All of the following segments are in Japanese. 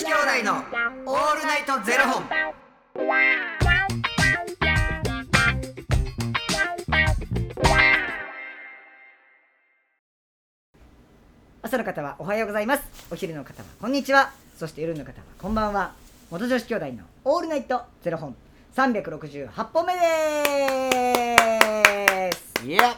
子兄弟のオールナイトゼロ本。朝の方はおはようございますお昼の方はこんにちはそして夜の方はこんばんは元女子兄弟のオールナイトゼロ本368本目ですいや。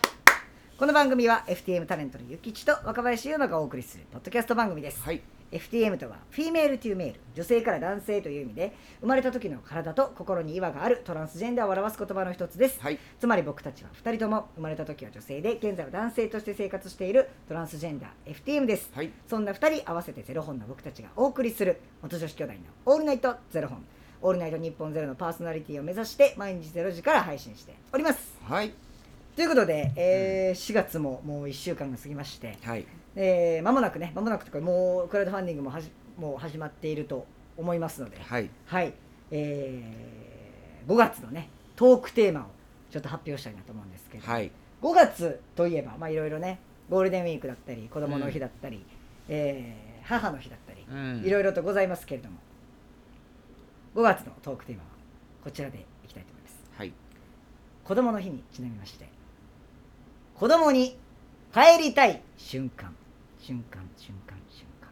この番組は FTM タレントのゆきちと若林優馬がお送りするポッドキャスト番組です、はい。FTM とは Female to Male 女性から男性という意味で生まれた時の体と心に違和があるトランスジェンダーを表す言葉の一つです、はい。つまり僕たちは2人とも生まれた時は女性で現在は男性として生活しているトランスジェンダー FTM です、はい。そんな2人合わせてゼロ本の僕たちがお送りする元女子兄弟の「オールナイトゼロ本」「オールナイトニッポンゼロのパーソナリティを目指して毎日ゼロ時から配信しておりますはい。ということで、えー4月ももう1週間が過ぎましてはい。えー間もなくね間もなくとかもうクラウドファンディングもはじもう始まっていると思いますのではい。はい、えー5月のねトークテーマをちょっと発表したいなと思うんですけど、はい。5月といえばまあいろいろねゴールデンウィークだったり子供の日だったり、えー母の日だったり、うんいろいろとございますけれども5月のトークテーマはこちらでいきたいと思いますはい。子供の日にちなみまして子供に帰りたい瞬間瞬間瞬間瞬間。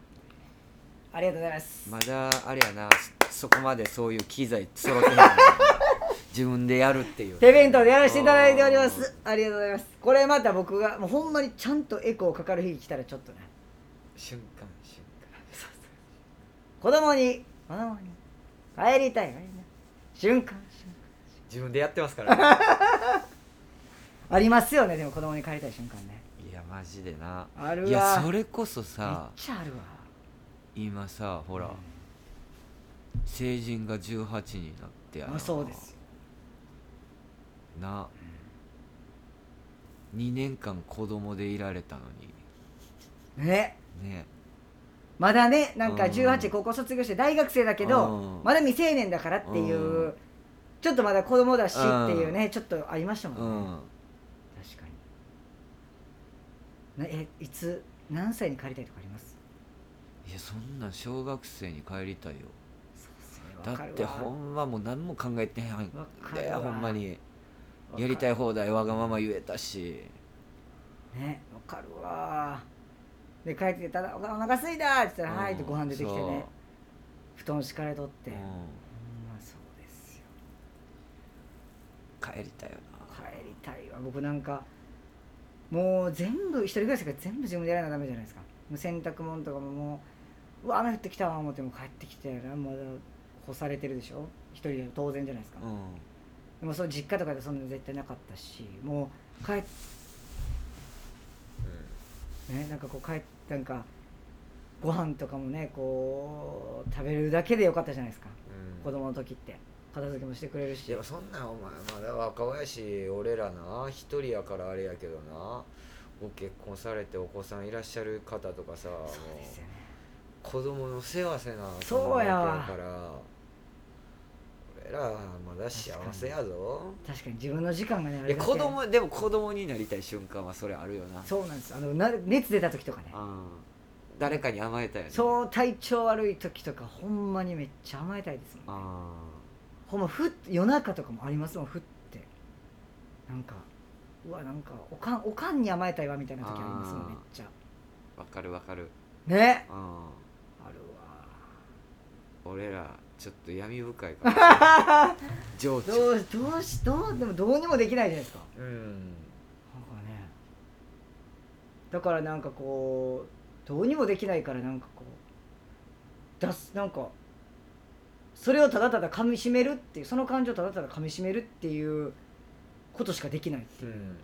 ありがとうございます。まだあれやな。そそこまでそういう機材揃ってへんから 自分でやるっていう。手弁当でやらせていただいております。ありがとうございます。これまた僕がもうほんまにちゃんとエコーかかる日来たらちょっとね。瞬間瞬子供に。子供に。帰りたい瞬間瞬間。自分でやってますからね。ありますよね。でも子供に帰りたい瞬間ねマジでな。あるわ。いやそれこそめっさちゃあるわ。今さほら成人が18になってやな。あそうですよ。な。2年間子供でいられたのねに。ね。まだねなんかうん。18高校卒業して大学生だけどうん。まだ未成年だからっていううん。ちょっとまだ子供だしっていうねちょっとありましたもうんね。ん。確かになえいつ何歳に帰りたいとかあります？いやそんなん小学生に帰りたいよ。だってほんまもう何も考えてへんでわほんまに。やりたい放題わがまま言えたし。ねわかるわ。で帰ってただお腹すいたって言ったら「はい」ってご飯出てきてね。布団敷かれとって。ほんまそうですよ。帰りたいよ帰りたいわ。僕なんかもう全部一人暮らしが全部自分でやらなダメじゃないですか。もう洗濯物とかももううわ雨降ってきたわ思っても帰ってきてまだ干されてるでしょ。一人で当然じゃないですか、なうん。でもその実家とかでそんなの絶対なかったしもう帰っねなんかこう帰っなんかご飯とかもねこう食べるだけでよかったじゃないですか。うん。子供の時って片付けもしてくれるし。いやそんなんお前まだ若林俺らな一人やからあれやけどな。ご結婚されてお子さんいらっしゃる方とかさもそうですよね。う子供の世話せなそうやわあから。俺らまだ幸せやぞ。確かに。自分の時間がねあいやれだけ。子供でも子供になりたい瞬間はそれあるよな。そうなんです。あのな熱出た時とかね。うん誰かに甘えたよね。そう体調悪い時とかほんまにめっちゃ甘えたいですもんあほんまふっ夜中とかもありますもんふって。なんかうわなんかおかんおかんに甘えたいわみたいな時ありますもんめっちゃ。ーわかるわかる。ね。うん。ある俺らちょっと闇深いかもしれない情緒。わどうどうしどうでもどうにもできないじゃないですか。うん。なんかね。だからなんかこうどうにもできないからなんかこう出すなんかそれをただただ噛みしめるっていうその感情をただただ噛みしめるっていうことしかできないっていう、うん。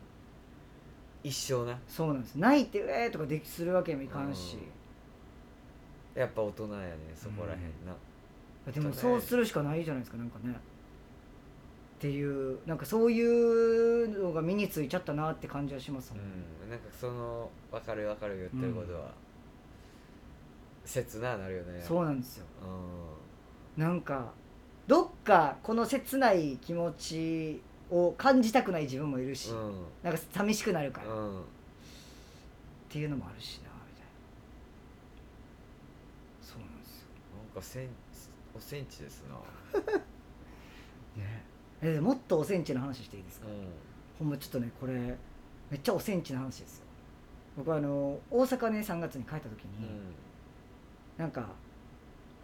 一生なそうなんです。泣いて「えー」とかできするわけにもいかんし、やっぱ大人やねそこらへん。な、でもそうするしかないじゃないですかなんかね。っていうなんかそういうのが身についちゃったなって感じはしますもん、うん、なんかその分かる分かる言ってることは、切ななるよね。そうなんですよ。うなんかどっかこの切ない気持ちを感じたくない自分もいるし、んうん。なんか寂しくなるから、っうん。ていうのもあるしなみたいな。そうなんですよ。なんおセンおセンチですな。ね。えーもっとおセンチの話していいですか、うほんまちょっとねこれめっちゃおセンチの話ですよ。僕はあの大阪ね3月に帰った時に、ん。なんか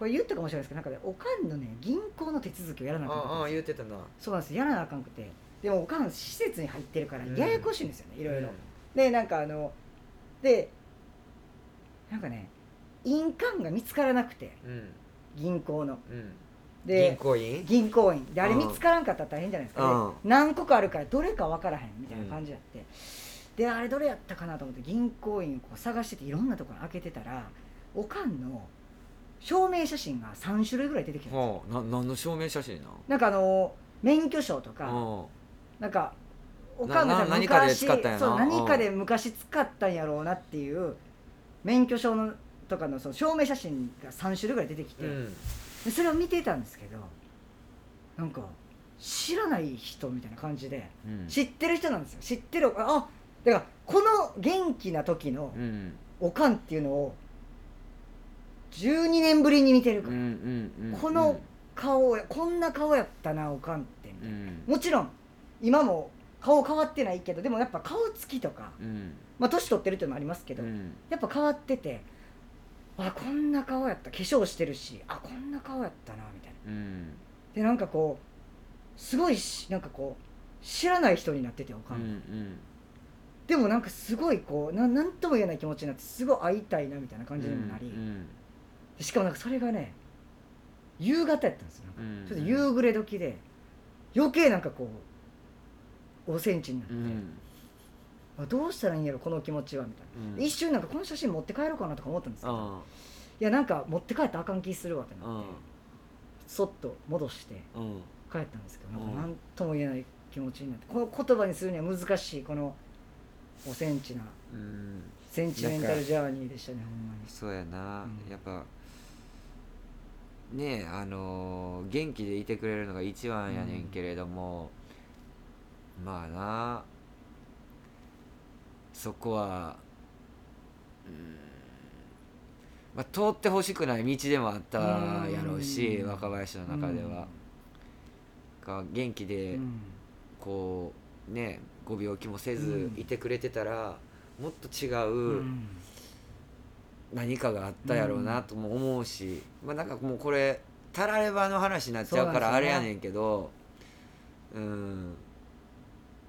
これ言ったかもしれないですけどなんかねおかんのね銀行の手続きをやらなあかったんああですよ言ってたな。そうなんですやらなあかんくて。でもおかん施設に入ってるからうん。ややこしいんですよね、いろいろ。うん。でなんかあのでなんかね印鑑が見つからなくて。うん。銀行の。うん。で銀行員？銀行員。であれうん。見つからんかったら大変じゃないですか、うん。ね何個かあるからどれか分からへんみたいな感じやって、であれどれやったかなと思って銀行員をこう探してていろんなところ開けてたらおかんの証明写真が3種類ぐらい出てきたんではあな何の証明写真ななんかあの免許証とか、のなんかおかんがなな何かで使ったんやな。そう何かでうん昔使ったんやろうなっていう免許証のとかのその証明写真が3種類ぐらい出てきて、うん。でそれを見てたんですけどなんか知らない人みたいな感じでうん。知ってる人なんですよ。知ってるあだからこの元気な時のうん。おかんっていうのを12年ぶりに見てるから、うんうんうんこの顔やこんな顔やったなおかんって。みたいなうん。もちろん今も顔変わってないけどでもやっぱ顔つきとかうん。まあ年取ってるっていうのもありますけど、うん。やっぱ変わっててあこんな顔やった。化粧してるしあこんな顔やったなみたいな。うん。でなんかこうすごいしなんかこう知らない人になってておか、うんん。でもなんかすごいこうななんとも言えない気持ちになってすごい会いたいなみたいな感じにもなり、うんでしかもなんかそれがね夕方やったんですよちょっと夕暮れ時で余計なんかこう5センチになって、うん。あどうしたらいいんやろこの気持ちはみたいな、うん。一瞬なんかこの写真持って帰ろうかなとか思ったんですけど、あいやなんか持って帰ったらあかん気するわって。あなってそっと戻してうん。帰ったんですけどなん何とも言えない気持ちになって。この言葉にするには難しいこの5センチなうん。センチメンタルジャーニーでしたねほんまに。そうやな、うん。やっぱねえあのー元気でいてくれるのが一番やねんけれども、まあなそこはうんまあ通ってほしくない道でもあったやろうし、うん。若林の中では、が元気でうんこうねご病気もせずうん。いてくれてたら、もっと違う、うん何かがあったやろうなとも思うし、まあなんかもうこれたらればの話になっちゃうからあれやねんけどうん。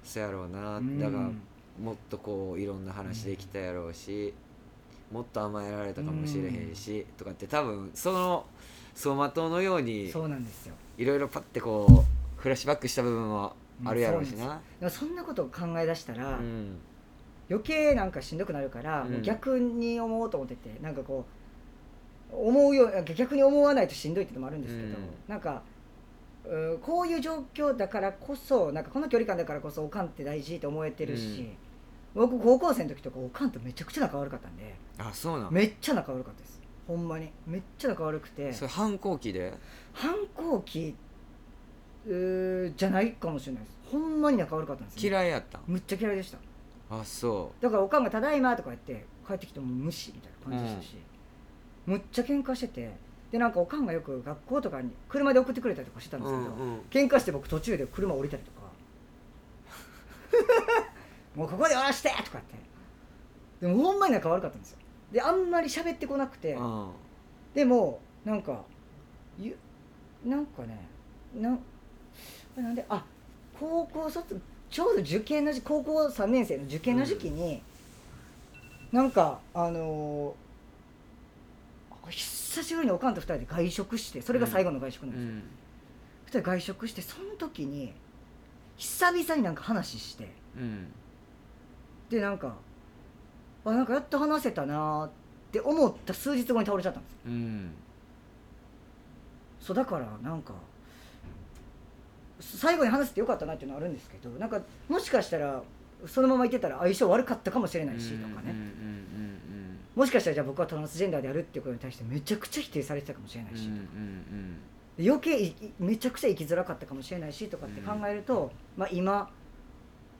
そやろうな、うん。だからもっとこういろんな話できたやろうし、もっと甘えられたかもしれへんし、とかって多分その走馬灯のようにそうなんですよ。いろいろパッてこうフラッシュバックした部分はあるやろうしな。そんなことを考え出したら、うん余計なんかしんどくなるから、うん。もう逆に思おうと思っててなんかこう思うよう逆に思わないとしんどいっていうのもあるんですけど、うん。なんかうこういう状況だからこそなんかこの距離感だからこそおかんって大事って思えてるし、僕高校生の時とかおかんとめちゃくちゃ仲悪かったんであそうなん。めっちゃ仲悪かったです。ほんまに。めっちゃ仲悪くて。それ反抗期で？反抗期じゃないかもしれないです。ほんまに仲悪かったんですよ嫌いやったん？むっちゃ嫌いでしたあそだからおかんが「ただいま」とか言って帰ってきても無視みたいな感じでしたし、むっちゃ喧嘩しててでなんかおかんがよく学校とかに車で送ってくれたりとかしてたんうですけど、うんうん。喧嘩して僕途中で車降りたりとか もうここで降らしてとかって。でもほんまに仲悪かったんですよ。であんまり喋ってこなくてうんでもなんかゆなんかねなんなんであ高校卒ちょうど受験の時高校3年生の受験の時期に、なんかあのー久しぶりにおかんと2人で外食してそれが最後の外食なんですよ、うん。2人で外食してその時に久々になんか話して。うん。でなんかあなんかやっと話せたなーって思った数日後に倒れちゃったんですよ。うん。そうだからなんか最後に話せてよかったなっていうのはあるんですけどなんかもしかしたらそのままいてたら相性悪かったかもしれないしとかね、もしかしたらじゃあ僕はトランスジェンダーであるっていうことに対してめちゃくちゃ否定されてたかもしれないし、うんうんうん。で余計めちゃくちゃ生きづらかったかもしれないしとかって考えると、まあ、今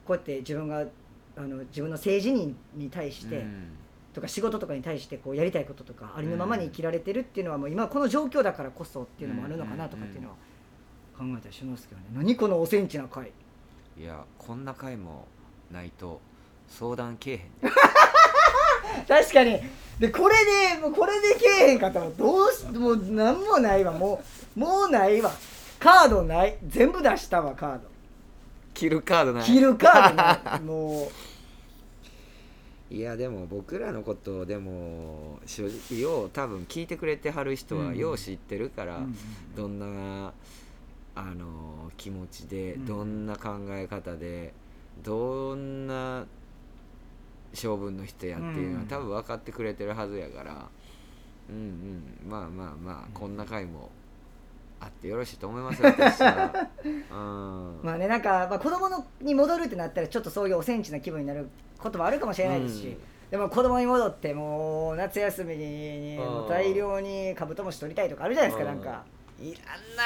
こうやって自分があの自分の性自認に対して、とか仕事とかに対してこうやりたいこととかありのままに生きられてるっていうのはもう今この状況だからこそっていうのもあるのかなとかっていうのは考えたりしますけどね。何このおセンチな回。いやこんな回もないと相談けえへん 確かに。でこれでもうこれでけえへんかったらどうしもう何もないわ。もうもうないわ。カードない。全部出したわカード。切るカードない。切るカードない。もいやでも僕らのことでも正直よう多分聞いてくれてはる人はうん。よう知ってるから、どんなあの気持ちで、うん。どんな考え方でどんな性分の人やっていうのは、うん。多分分かってくれてるはずやからうんうん。まあまあまあ、こんな回もあってよろしいと思いますよ私は。うん。まあねなんか、まあ、子供のに戻るってなったらちょっとそういうおセンチな気分になることもあるかもしれないですし、うん。でも子供に戻ってもう夏休みに大量にカブトムシ取りたいとかあるじゃないですかなんかいらんな。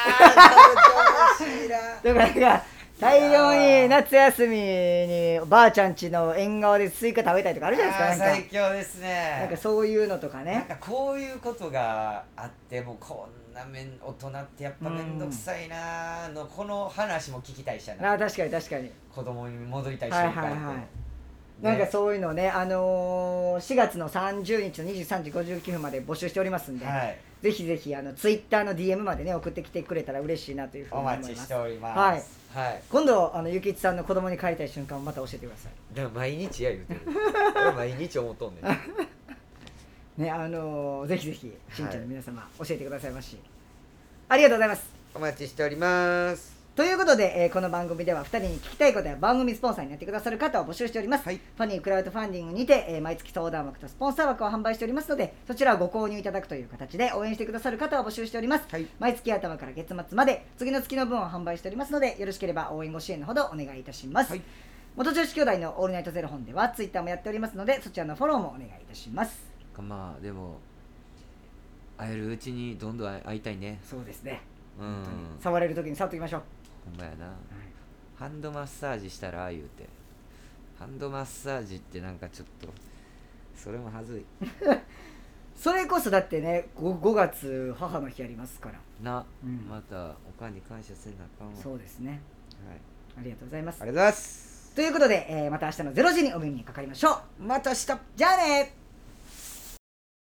だからなんか大量に夏休みにおばあちゃん家の縁側でスイカ食べたいとかあるじゃないですか最強ですね。なんかそういうのとかなんねかこういうことがあってもこんなめん大人ってやっぱ面倒くさいなーのこの話も聞きたいしやなあ確かに確かに。子供に戻りたいはいはいはい。なんかそういうのね、あのー、4月の30日の23時59分まで募集しておりますんで、はいぜひぜひあのツイッターの DM までね送ってきてくれたら嬉しいなというふうにお思います。待ちしております。はい、はい、今度あのゆきちさんの子供に帰りたい瞬間をまた教えてくださだから毎日や言うてる俺毎日思っとんねんい。ねあのー、ぜひぜひしんちゃんの皆様、教えてくださいまし。ありがとうございます。お待ちしておりますということで、えーこの番組では2人に聞きたいことや番組スポンサーになってくださる方を募集しております、はい。ファニークラウドファンディングにて、えー毎月相談枠とスポンサー枠を販売しておりますのでそちらをご購入いただくという形で応援してくださる方を募集しております、はい。毎月頭から月末まで次の月の分を販売しておりますのでよろしければ応援ご支援のほどお願いいたします、はい。元女子兄弟のオールナイトゼロ本ではツイッターもやっておりますのでそちらのフォローもお願いいたします。まあでも会えるうちにどんどん会いたいね。そうですね。うん。本当に。触れる時に触っておきましょう、ほんまやな。ハンドマッサージしたら言うて。ハンドマッサージってなんかちょっとそれもはずい。それこそだってね 5, 5月母の日ありますから。な、うん。またおかんに感謝せなあかんわ。そうですね。はい、ありがとうございます。ありがとうございます。ということで、えーまた明日の0時にお耳にかかりましょう。また明日。じゃあね